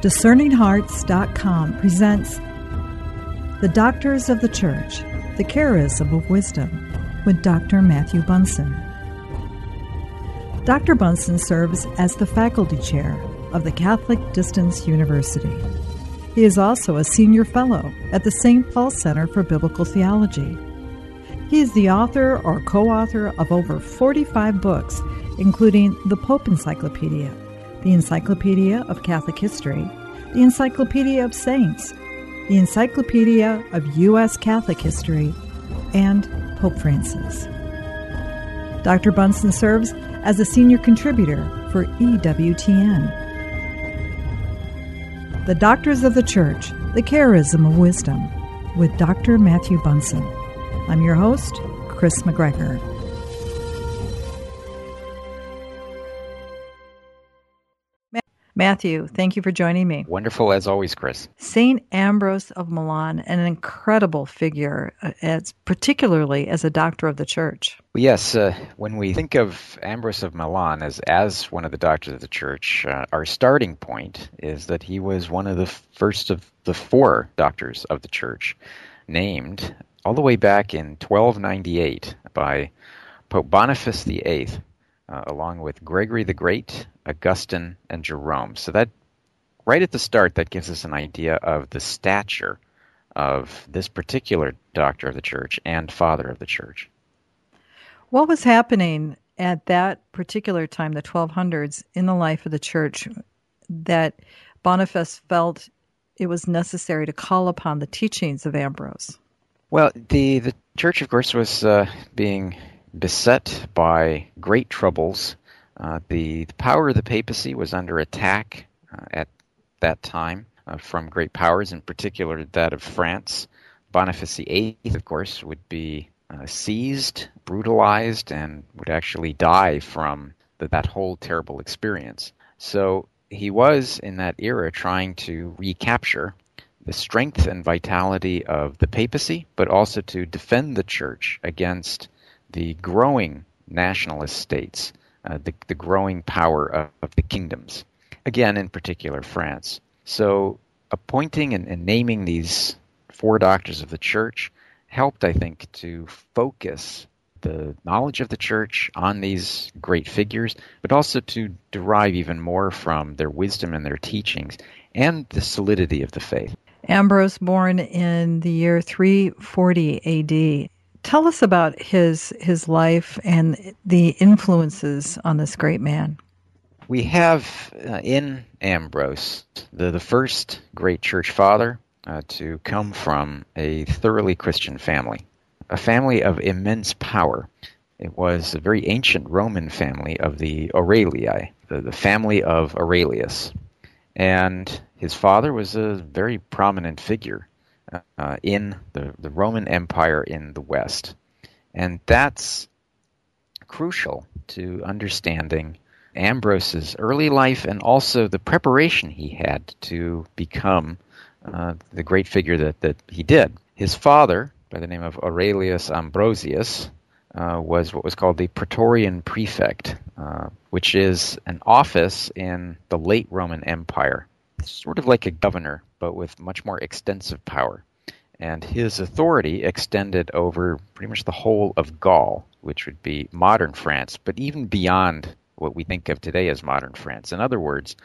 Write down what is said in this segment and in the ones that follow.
DiscerningHearts.com presents The Doctors of the Church, The Charism of Wisdom with Dr. Matthew Bunson. Dr. Bunson serves as the faculty chair of the Catholic Distance University. He is also a senior fellow at the St. Paul Center for Biblical Theology. He is the author or co author of over 45 books, including the Pope Encyclopedia, the Encyclopedia of Catholic History, the Encyclopedia of Saints, the Encyclopedia of U.S. Catholic History, and Pope Francis. Dr. Bunson serves as a senior contributor for EWTN. The Doctors of the Church, The Charism of Wisdom, with Dr. Matthew Bunson. I'm your host, Chris McGregor. Matthew, thank you for joining me. Wonderful as always, Chris. St. Ambrose of Milan, an incredible figure, uh, as, particularly as a doctor of the church. Well, yes, uh, when we think of Ambrose of Milan as, as one of the doctors of the church, uh, our starting point is that he was one of the first of the four doctors of the church, named all the way back in 1298 by Pope Boniface VIII uh, along with Gregory the Great, Augustine, and Jerome. So that right at the start, that gives us an idea of the stature of this particular doctor of the church and father of the church. What was happening at that particular time, the 1200s, in the life of the church that Boniface felt it was necessary to call upon the teachings of Ambrose? Well, the, the church, of course, was uh, being beset by great troubles. Uh, the, the, power of the papacy was under attack uh, at that time uh, from great powers, in particular that of France. Boniface VIII, of course, would be uh, seized, brutalized, and would actually die from the, that whole terrible experience. So he was, in that era, trying to recapture the strength and vitality of the papacy, but also to defend the church against the growing nationalist states, uh, the, the growing power of, of, the kingdoms, again, in particular, France. So, appointing and, and naming these four doctors of the church helped, I think, to focus the knowledge of the church on these great figures, but also to derive even more from their wisdom and their teachings and the solidity of the faith. Ambrose, born in the year 340 AD, Tell us about his his life and the influences on this great man. We have uh, in Ambrose the, the first great church father uh, to come from a thoroughly Christian family, a family of immense power. It was a very ancient Roman family of the Aurelii, the, the family of Aurelius. And his father was a very prominent figure uh, in the, the Roman Empire in the West. And that's crucial to understanding Ambrose's early life and also the preparation he had to become uh, the great figure that, that he did. His father, by the name of Aurelius Ambrosius, uh, was what was called the Praetorian Prefect, uh, which is an office in the late Roman Empire sort of like a governor, but with much more extensive power. And his authority extended over pretty much the whole of Gaul, which would be modern France, but even beyond what we think of today as modern France. In other words,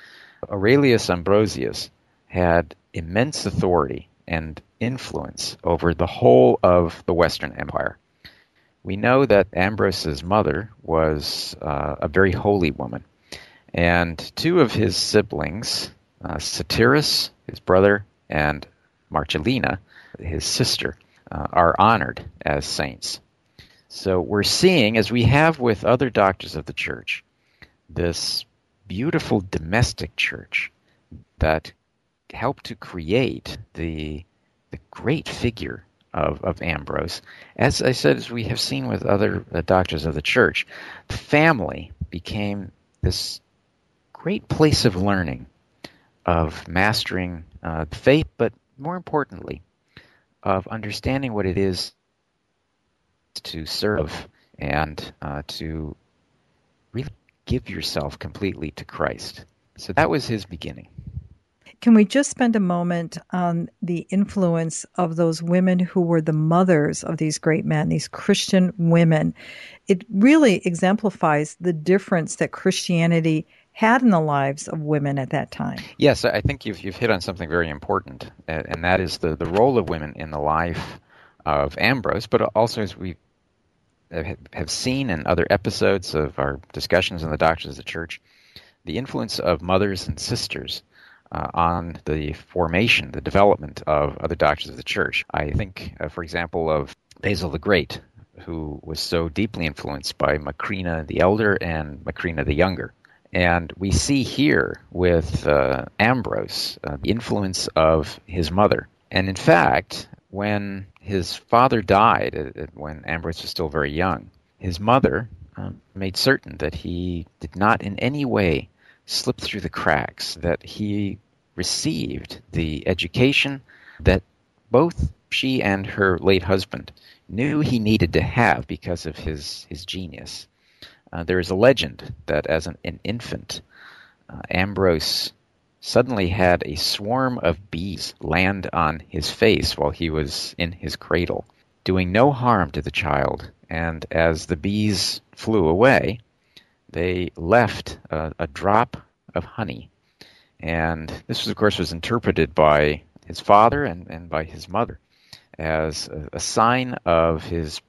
Aurelius Ambrosius had immense authority and influence over the whole of the Western Empire. We know that Ambrose's mother was uh, a very holy woman, and two of his siblings, uh, Satyrus, his brother, and Marcellina, his sister, uh, are honored as saints. So we're seeing, as we have with other doctors of the church, this beautiful domestic church that helped to create the, the great figure of, of Ambrose. As I said, as we have seen with other uh, doctors of the church, the family became this great place of learning of mastering uh, faith, but more importantly, of understanding what it is to serve and uh, to really give yourself completely to Christ. So that was his beginning. can we just spend a moment on the influence of those women who were the mothers of these great men, these Christian women? It really exemplifies the difference that Christianity had in the lives of women at that time. Yes, I think you've, you've hit on something very important, and that is the, the role of women in the life of Ambrose, but also as we have seen in other episodes of our discussions on the doctrines of the church, the influence of mothers and sisters uh, on the formation, the development of other doctrines of the church. I think, uh, for example, of Basil the Great, who was so deeply influenced by Macrina the Elder and Macrina the Younger. And we see here with uh, Ambrose uh, the influence of his mother. And in fact, when his father died, uh, uh, when Ambrose was still very young, his mother um, made certain that he did not in any way slip through the cracks, that he received the education that both she and her late husband knew he needed to have because of his, his genius. Uh, there is a legend that as an, an infant, uh, Ambrose suddenly had a swarm of bees land on his face while he was in his cradle, doing no harm to the child. And as the bees flew away, they left a, a drop of honey. And this, was, of course, was interpreted by his father and, and by his mother as a, a sign of his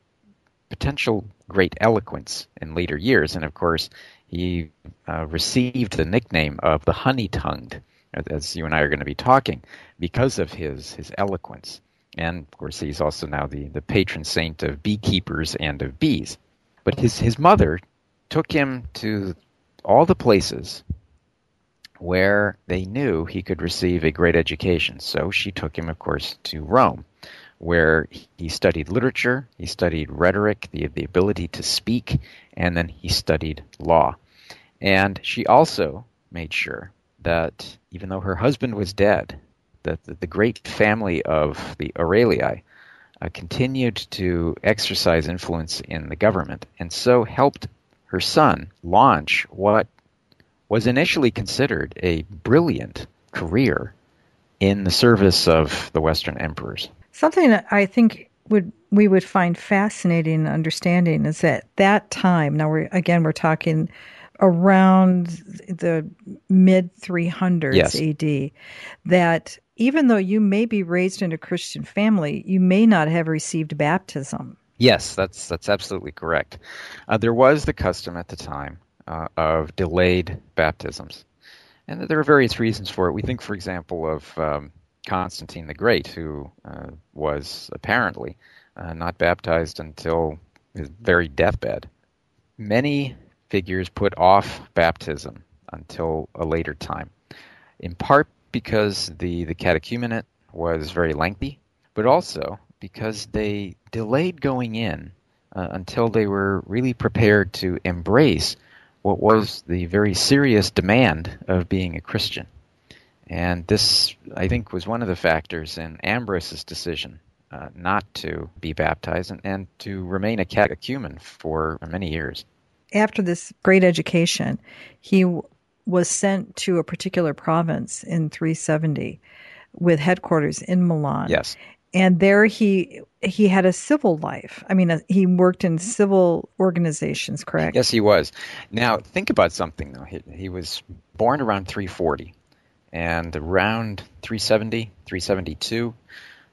potential great eloquence in later years. And of course, he uh, received the nickname of the honey tongued, as you and I are going to be talking, because of his, his eloquence. And of course, he's also now the, the patron saint of beekeepers and of bees. But his, his mother took him to all the places where they knew he could receive a great education. So she took him, of course, to Rome, where he studied literature, he studied rhetoric, the, the ability to speak, and then he studied law. And she also made sure that even though her husband was dead, that the, the great family of the Aurelii uh, continued to exercise influence in the government, and so helped her son launch what was initially considered a brilliant career in the service of the Western emperors. Something that I think would we would find fascinating and understanding is that that time. Now we're again we're talking around the mid 300s yes. AD. That even though you may be raised in a Christian family, you may not have received baptism. Yes, that's that's absolutely correct. Uh, there was the custom at the time uh, of delayed baptisms. And there are various reasons for it. We think, for example, of um, Constantine the Great, who uh, was apparently uh, not baptized until his very deathbed. Many figures put off baptism until a later time, in part because the, the catechumenate was very lengthy, but also because they delayed going in uh, until they were really prepared to embrace what was the very serious demand of being a Christian. And this, I think, was one of the factors in Ambrose's decision uh, not to be baptized and, and to remain a catechumen for many years. After this great education, he w- was sent to a particular province in 370 with headquarters in Milan. Yes and there he he had a civil life. I mean, uh, he worked in civil organizations, correct? Yes, he was. Now, think about something though. He, he was born around 340, and around 370, 372,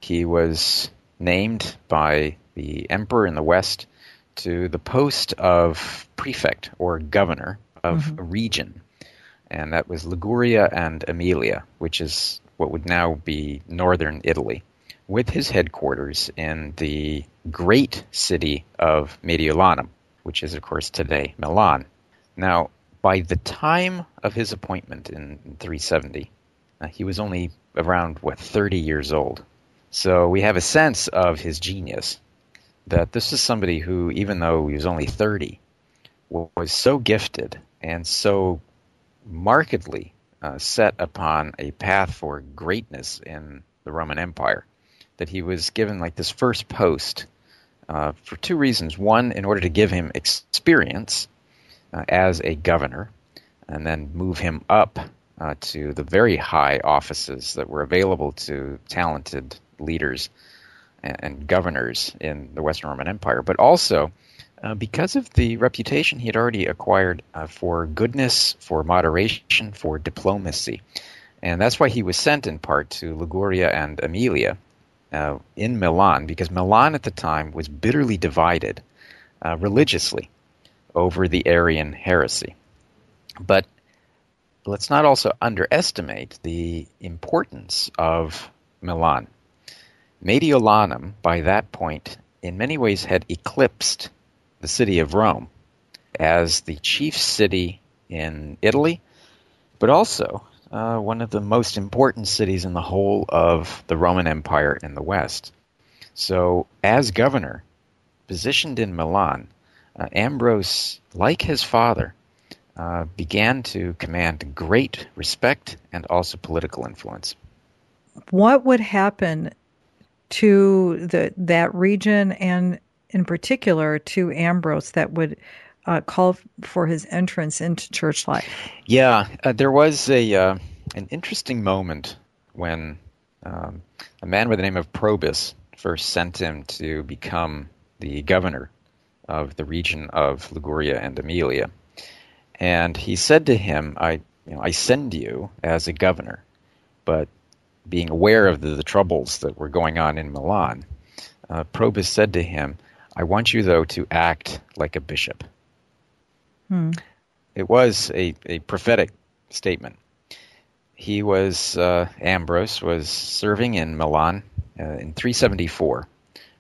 he was named by the emperor in the West to the post of prefect or governor of mm-hmm. a region, and that was Liguria and Emilia, which is what would now be northern Italy with his headquarters in the great city of Mediolanum, which is, of course, today Milan. Now, by the time of his appointment in 370, uh, he was only around, what, 30 years old. So we have a sense of his genius that this is somebody who, even though he was only 30, was so gifted and so markedly uh, set upon a path for greatness in the Roman Empire that he was given like this first post uh, for two reasons. One, in order to give him experience uh, as a governor, and then move him up uh, to the very high offices that were available to talented leaders and, governors in the Western Roman Empire, but also uh, because of the reputation he had already acquired uh, for goodness, for moderation, for diplomacy. And that's why he was sent in part to Liguria and Aemilia uh, in Milan, because Milan at the time was bitterly divided uh, religiously over the Arian heresy. But let's not also underestimate the importance of Milan. Mediolanum, by that point, in many ways had eclipsed the city of Rome as the chief city in Italy, but also uh, one of the most important cities in the whole of the Roman Empire in the West. So, as governor, positioned in Milan, uh, Ambrose, like his father, uh, began to command great respect and also political influence. What would happen to the that region and in particular to Ambrose that would uh, call for his entrance into church life? Yeah, uh, there was a uh, an interesting moment when um, a man by the name of Probus first sent him to become the governor of the region of Liguria and Aemilia. And he said to him, I, you know, I send you as a governor, but being aware of the, the troubles that were going on in Milan, uh, Probus said to him, I want you, though, to act like a bishop. Hmm. It was a, a prophetic statement. He was, uh, Ambrose was serving in Milan uh, in 374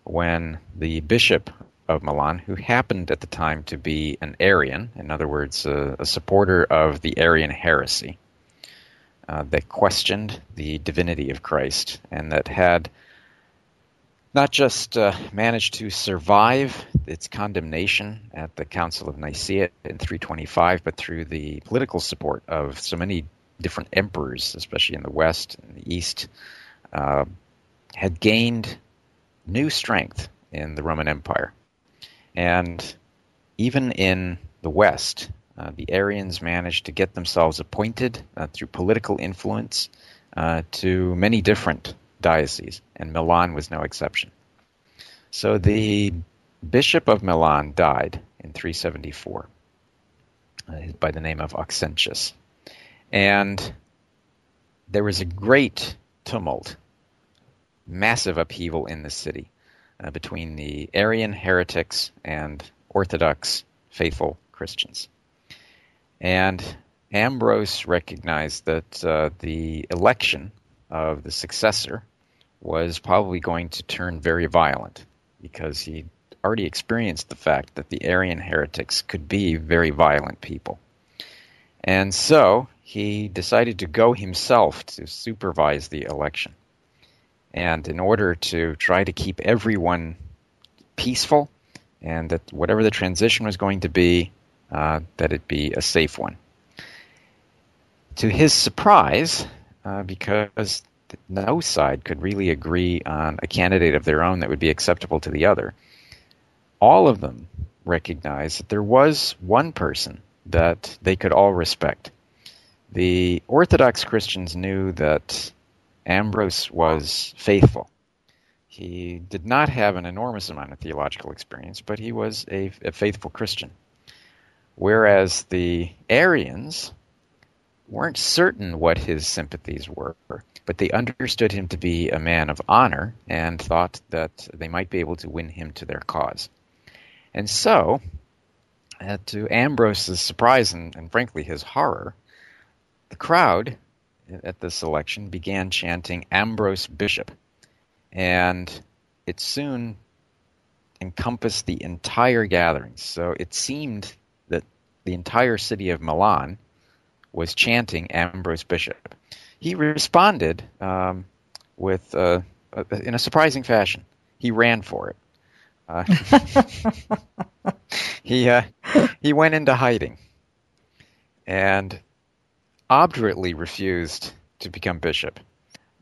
when the bishop of Milan, who happened at the time to be an Arian, in other words, a, a supporter of the Arian heresy, uh, that questioned the divinity of Christ and that had not just uh, managed to survive its condemnation at the Council of Nicaea in 325, but through the political support of so many different emperors, especially in the West and the East, uh, had gained new strength in the Roman Empire. And even in the West, uh, the Arians managed to get themselves appointed uh, through political influence uh, to many different dioceses, and Milan was no exception. So the Bishop of Milan died in 374 uh, by the name of Auxentius. And there was a great tumult, massive upheaval in the city uh, between the Arian heretics and Orthodox faithful Christians. And Ambrose recognized that uh, the election of the successor was probably going to turn very violent because he already experienced the fact that the Arian heretics could be very violent people. And so he decided to go himself to supervise the election. And in order to try to keep everyone peaceful and that whatever the transition was going to be, uh, that it be a safe one. To his surprise, uh, because no side could really agree on a candidate of their own that would be acceptable to the other, all of them recognized that there was one person that they could all respect. The Orthodox Christians knew that Ambrose was faithful. He did not have an enormous amount of theological experience, but he was a, a faithful Christian. Whereas the Arians weren't certain what his sympathies were, but they understood him to be a man of honor and thought that they might be able to win him to their cause. And so, uh, to Ambrose's surprise and, and frankly his horror, the crowd at this election began chanting Ambrose Bishop. And it soon encompassed the entire gathering. So it seemed that the entire city of Milan was chanting Ambrose Bishop. He responded um, with uh, uh, in a surprising fashion. He ran for it. Uh, he uh, he went into hiding, and obdurately refused to become bishop.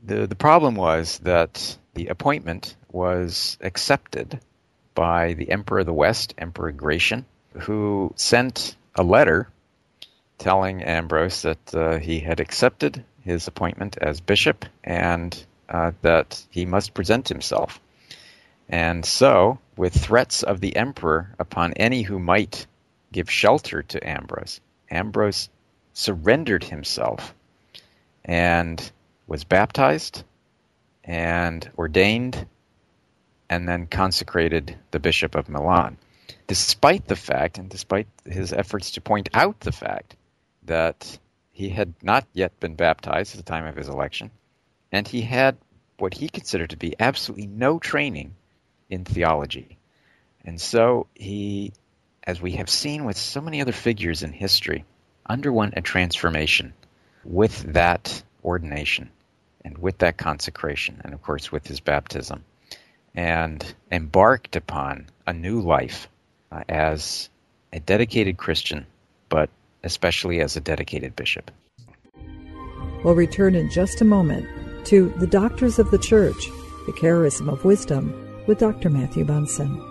The, the problem was that the appointment was accepted by the Emperor of the West, Emperor Gratian, who sent a letter telling Ambrose that uh, he had accepted his appointment as bishop and uh, that he must present himself. And so, with threats of the emperor upon any who might give shelter to Ambrose, Ambrose surrendered himself and was baptized and ordained and then consecrated the Bishop of Milan. Despite the fact, and despite his efforts to point out the fact, that he had not yet been baptized at the time of his election, and he had what he considered to be absolutely no training in theology. And so he, as we have seen with so many other figures in history, underwent a transformation with that ordination and with that consecration, and of course with his baptism, and embarked upon a new life uh, as a dedicated Christian, but especially as a dedicated bishop. We'll return in just a moment to The Doctors of the Church, the Charism of Wisdom, with Dr. Matthew Bunson.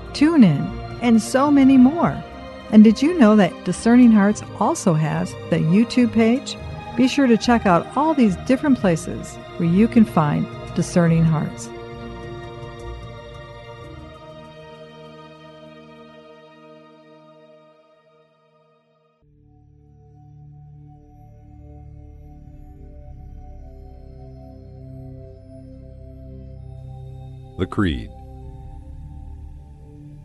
TuneIn, and so many more. And did you know that Discerning Hearts also has the YouTube page? Be sure to check out all these different places where you can find Discerning Hearts. The Creed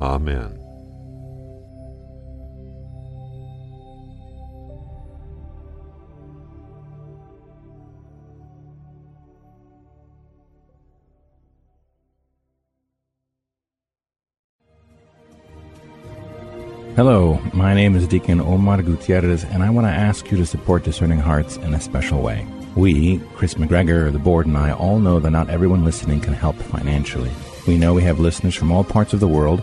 Amen. Hello, my name is Deacon Omar Gutierrez, and I want to ask you to support Discerning Hearts in a special way. We, Chris McGregor, the board, and I all know that not everyone listening can help financially. We know we have listeners from all parts of the world,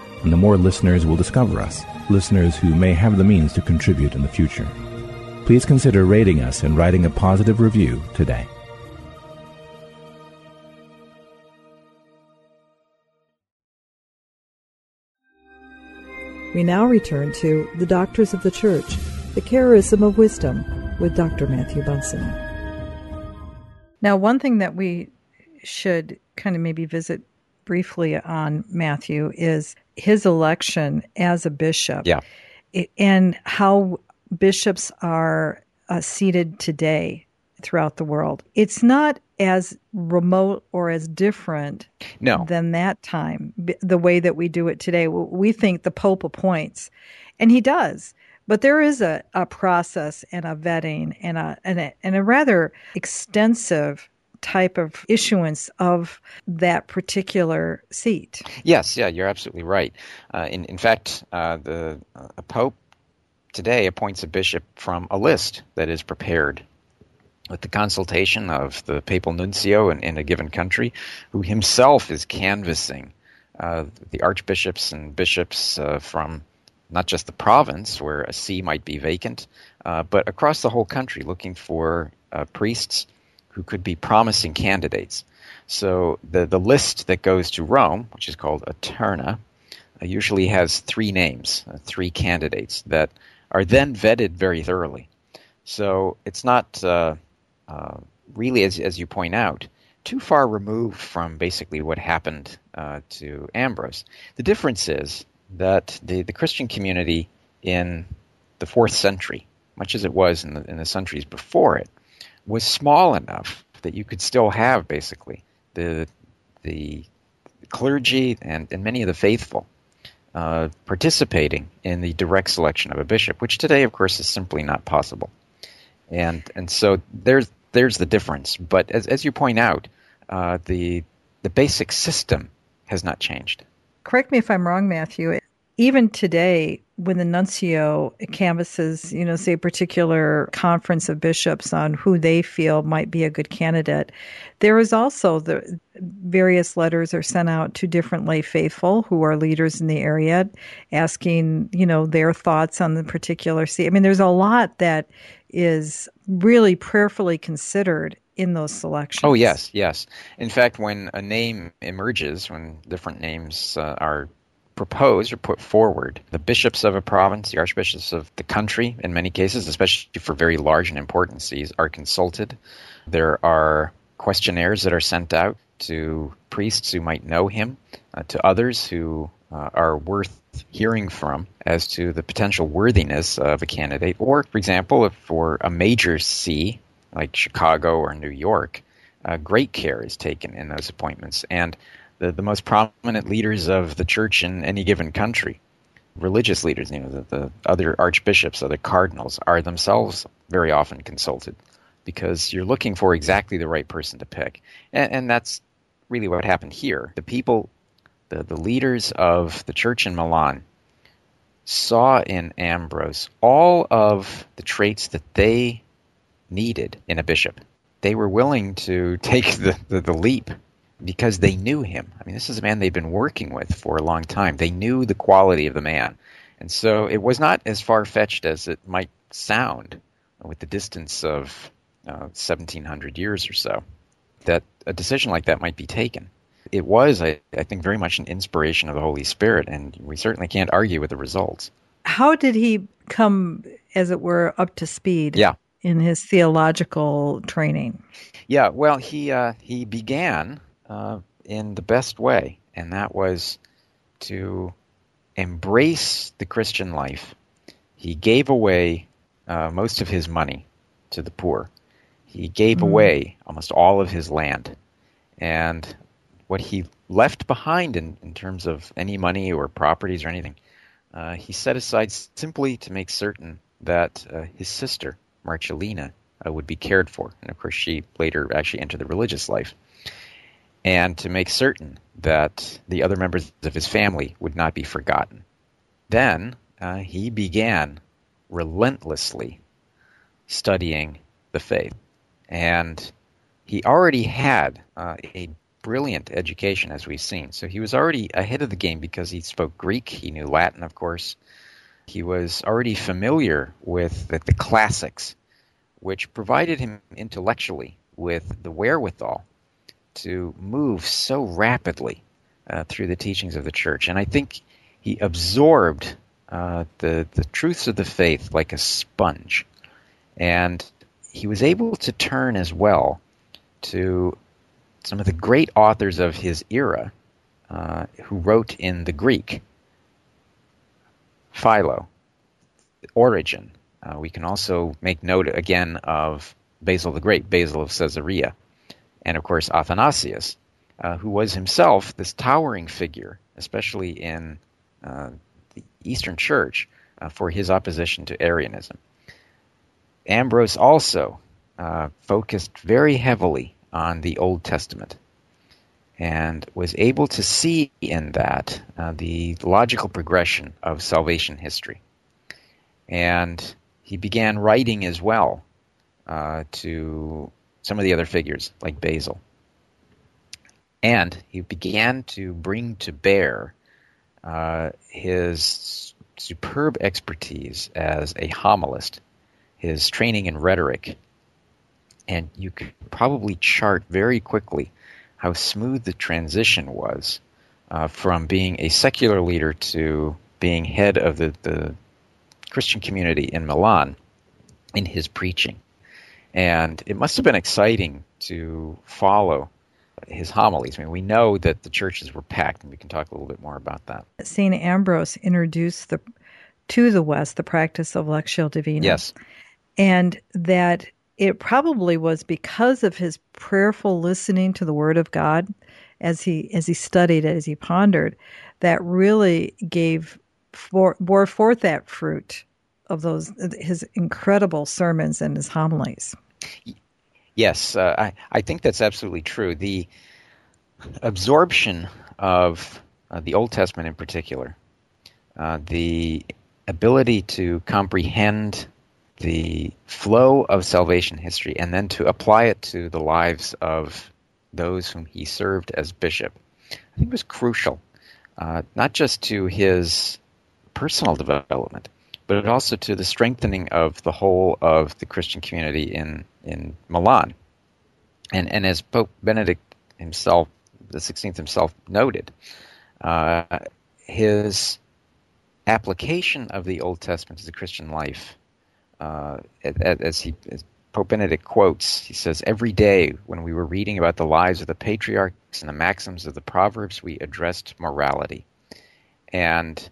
and the more listeners will discover us listeners who may have the means to contribute in the future. Please consider rating us and writing a positive review today. We now return to The Doctors of the Church, the Charism of Wisdom, with Dr. Matthew Bunson. Now, one thing that we should kind of maybe visit briefly on Matthew is his election as a bishop. Yeah. And how bishops are uh, seated today throughout the world. It's not as remote or as different no. than that time, the way that we do it today. We think the Pope appoints, and he does. But there is a, a process and a vetting and a, and a, and a rather extensive type of issuance of that particular seat. Yes, yeah, you're absolutely right. Uh, in, in fact, uh, the uh, Pope today appoints a bishop from a list that is prepared with the consultation of the papal nuncio in, in a given country, who himself is canvassing uh, the archbishops and bishops uh, from not just the province where a see might be vacant, uh, but across the whole country, looking for uh, priests who could be promising candidates. So the the list that goes to Rome, which is called a terna, uh, usually has three names, uh, three candidates that are then vetted very thoroughly. So it's not uh, really, as, as you point out, too far removed from basically what happened uh, to Ambrose. The difference is that the, the Christian community in the fourth century, much as it was in the, in the centuries before it, was small enough that you could still have basically the the clergy and, and many of the faithful uh, participating in the direct selection of a bishop, which today, of course, is simply not possible. And and so there's there's the difference. But as, as you point out, uh, the the basic system has not changed. Correct me if I'm wrong, Matthew. Even today, when the nuncio canvasses, you know, say a particular conference of bishops on who they feel might be a good candidate, there is also the various letters are sent out to different lay faithful who are leaders in the area, asking, you know, their thoughts on the particular see. I mean, there's a lot that is really prayerfully considered in those selections. Oh, yes, yes. In fact, when a name emerges, when different names uh, are proposed or put forward, the bishops of a province, the archbishops of the country, in many cases, especially for very large and important sees, are consulted. There are questionnaires that are sent out to priests who might know him, uh, to others who uh, are worth hearing from as to the potential worthiness of a candidate, or, for example, if for a major see like Chicago or New York, uh, great care is taken in those appointments. And the, the most prominent leaders of the church in any given country, religious leaders, you know, the, the other archbishops, other cardinals, are themselves very often consulted because you're looking for exactly the right person to pick. And, and that's really what happened here. The people the, the leaders of the church in Milan saw in Ambrose all of the traits that they needed in a bishop. They were willing to take the, the, the, leap because they knew him. I mean, this is a man they've been working with for a long time. They knew the quality of the man. And so it was not as far fetched as it might sound with the distance of uh, 1700 years or so that a decision like that might be taken it was, I, I think, very much an inspiration of the Holy Spirit, and we certainly can't argue with the results. How did he come, as it were, up to speed? Yeah. In his theological training. Yeah, well, he uh, he began uh, in the best way, and that was to embrace the Christian life. He gave away uh, most of his money to the poor. He gave mm. away almost all of his land, and what he left behind in, in terms of any money or properties or anything, uh, he set aside simply to make certain that uh, his sister, Marcellina, uh, would be cared for. And of course, she later actually entered the religious life. And to make certain that the other members of his family would not be forgotten. Then uh, he began relentlessly studying the faith. And he already had uh, a brilliant education, as we've seen. So he was already ahead of the game because he spoke Greek, he knew Latin, of course. He was already familiar with the, the classics, which provided him intellectually with the wherewithal to move so rapidly uh, through the teachings of the church. And I think he absorbed uh, the the truths of the faith like a sponge, and he was able to turn as well to some of the great authors of his era uh, who wrote in the Greek. Philo, Origen. Uh, we can also make note again of Basil the Great, Basil of Caesarea, and of course Athanasius, uh, who was himself this towering figure, especially in uh, the Eastern Church, uh, for his opposition to Arianism. Ambrose also uh, focused very heavily on the Old Testament and was able to see in that uh, the logical progression of salvation history. And he began writing as well uh, to some of the other figures, like Basil. And he began to bring to bear uh, his superb expertise as a homilist, his training in rhetoric, and you could probably chart very quickly how smooth the transition was uh, from being a secular leader to being head of the, the Christian community in Milan in his preaching. And it must have been exciting to follow his homilies. I mean, we know that the churches were packed, and we can talk a little bit more about that. St. Ambrose introduced the, to the West the practice of Lectio Divina. Yes. And that it probably was because of his prayerful listening to the word of God as he as he studied it, as he pondered that really gave for, bore forth that fruit of those his incredible sermons and his homilies. Yes, uh, I I think that's absolutely true. The absorption of uh, the Old Testament in particular, uh, the ability to comprehend the flow of salvation history and then to apply it to the lives of those whom he served as bishop, I think was crucial, uh, not just to his personal development, but also to the strengthening of the whole of the Christian community in, in Milan. And, and as Pope Benedict himself, the 16th himself, noted, uh, his application of the Old Testament to the Christian life uh, as he as Pope Benedict quotes, he says, Every day when we were reading about the lives of the patriarchs and the maxims of the Proverbs, we addressed morality. And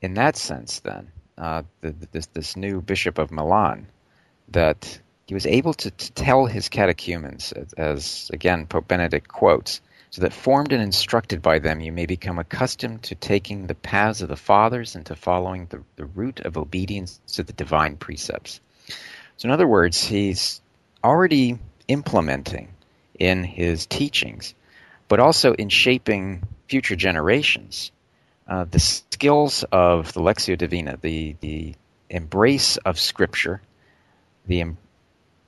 in that sense, then, uh, the, this, this new Bishop of Milan, that he was able to, to tell his catechumens, as, as, again Pope Benedict quotes, so that formed and instructed by them you may become accustomed to taking the paths of the fathers and to following the, the route of obedience to the divine precepts. So, in other words, he's already implementing in his teachings, but also in shaping future generations, uh, the skills of the Lectio Divina, the, the embrace of Scripture, the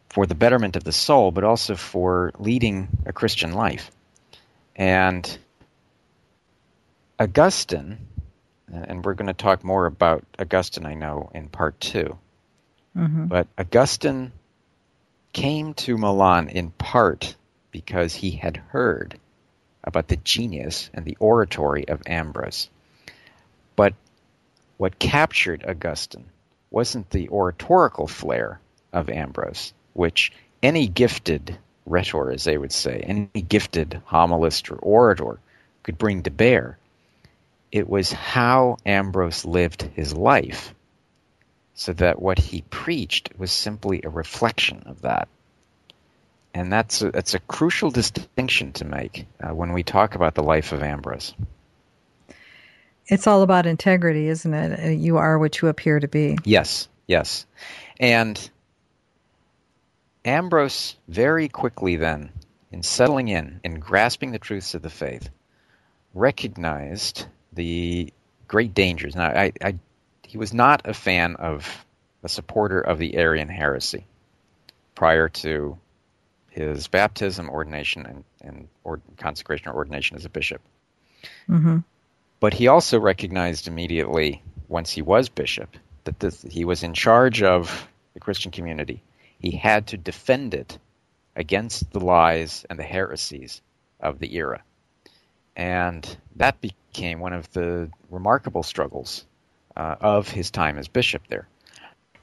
for the betterment of the soul, but also for leading a Christian life. And Augustine, and we're going to talk more about Augustine, I know, in part 2 mm-hmm. But Augustine came to Milan in part because he had heard about the genius and the oratory of Ambrose. But what captured Augustine wasn't the oratorical flair of Ambrose, which any gifted rhetor, as they would say, any gifted homilist or orator could bring to bear. It was how Ambrose lived his life, so that what he preached was simply a reflection of that. And that's a, that's a crucial distinction to make uh, when we talk about the life of Ambrose. It's all about integrity, isn't it? You are what you appear to be. Yes, yes. And Ambrose very quickly then, in settling in, in grasping the truths of the faith, recognized the great dangers. Now, I, I, he was not a fan of, a supporter of the Arian heresy prior to his baptism, ordination, and, and or, consecration or ordination as a bishop. Mm-hmm. But he also recognized immediately, once he was bishop, that this, he was in charge of the Christian community he had to defend it against the lies and the heresies of the era. And that became one of the remarkable struggles uh, of his time as bishop there.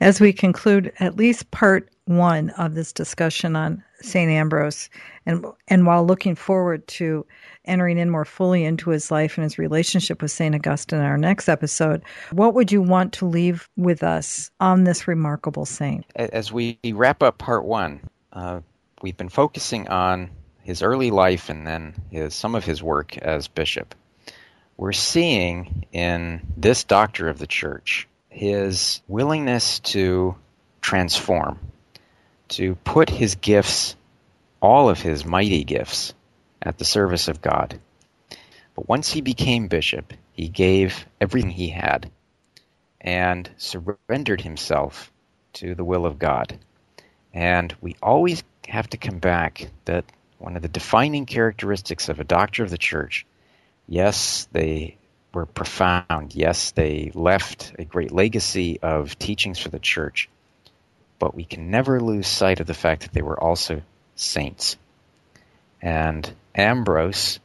As we conclude at least part one of this discussion on St. Ambrose, and, and while looking forward to entering in more fully into his life and his relationship with St. Augustine in our next episode, what would you want to leave with us on this remarkable saint? As we wrap up part one, uh, we've been focusing on his early life and then his, some of his work as bishop. We're seeing in this doctor of the church his willingness to transform, to put his gifts, all of his mighty gifts, at the service of God. But once he became bishop, he gave everything he had and surrendered himself to the will of God. And we always have to come back that one of the defining characteristics of a doctor of the church, yes, they were profound. Yes, they left a great legacy of teachings for the church. But we can never lose sight of the fact that they were also saints. And Ambrose,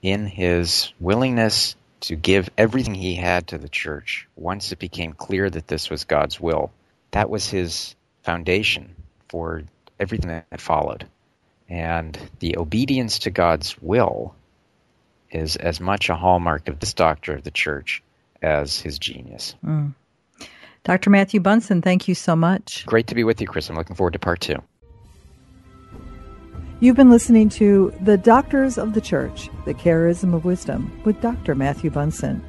in his willingness to give everything he had to the church, once it became clear that this was God's will, that was his foundation for everything that followed. And the obedience to God's will is as much a hallmark of this doctor of the church as his genius. Mm. Dr. Matthew Bunson, thank you so much. Great to be with you, Kris. I'm looking forward to part two. You've been listening to The Doctors of the Church, The Charism of Wisdom with Dr. Matthew Bunson.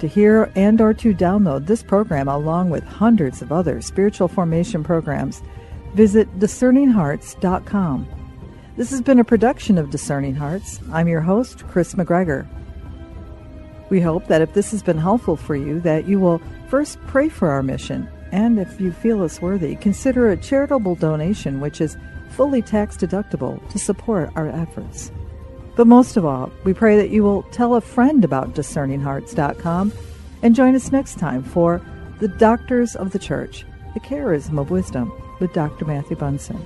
To hear and or to download this program along with hundreds of other spiritual formation programs, visit discerninghearts.com. This has been a production of Discerning Hearts. I'm your host, Kris McGregor. We hope that if this has been helpful for you, that you will first pray for our mission, and if you feel us worthy, consider a charitable donation, which is fully tax deductible to support our efforts. But most of all, we pray that you will tell a friend about discerninghearts.com and join us next time for The Doctors of the Church, the Charism of Wisdom with Dr. Matthew Bunson.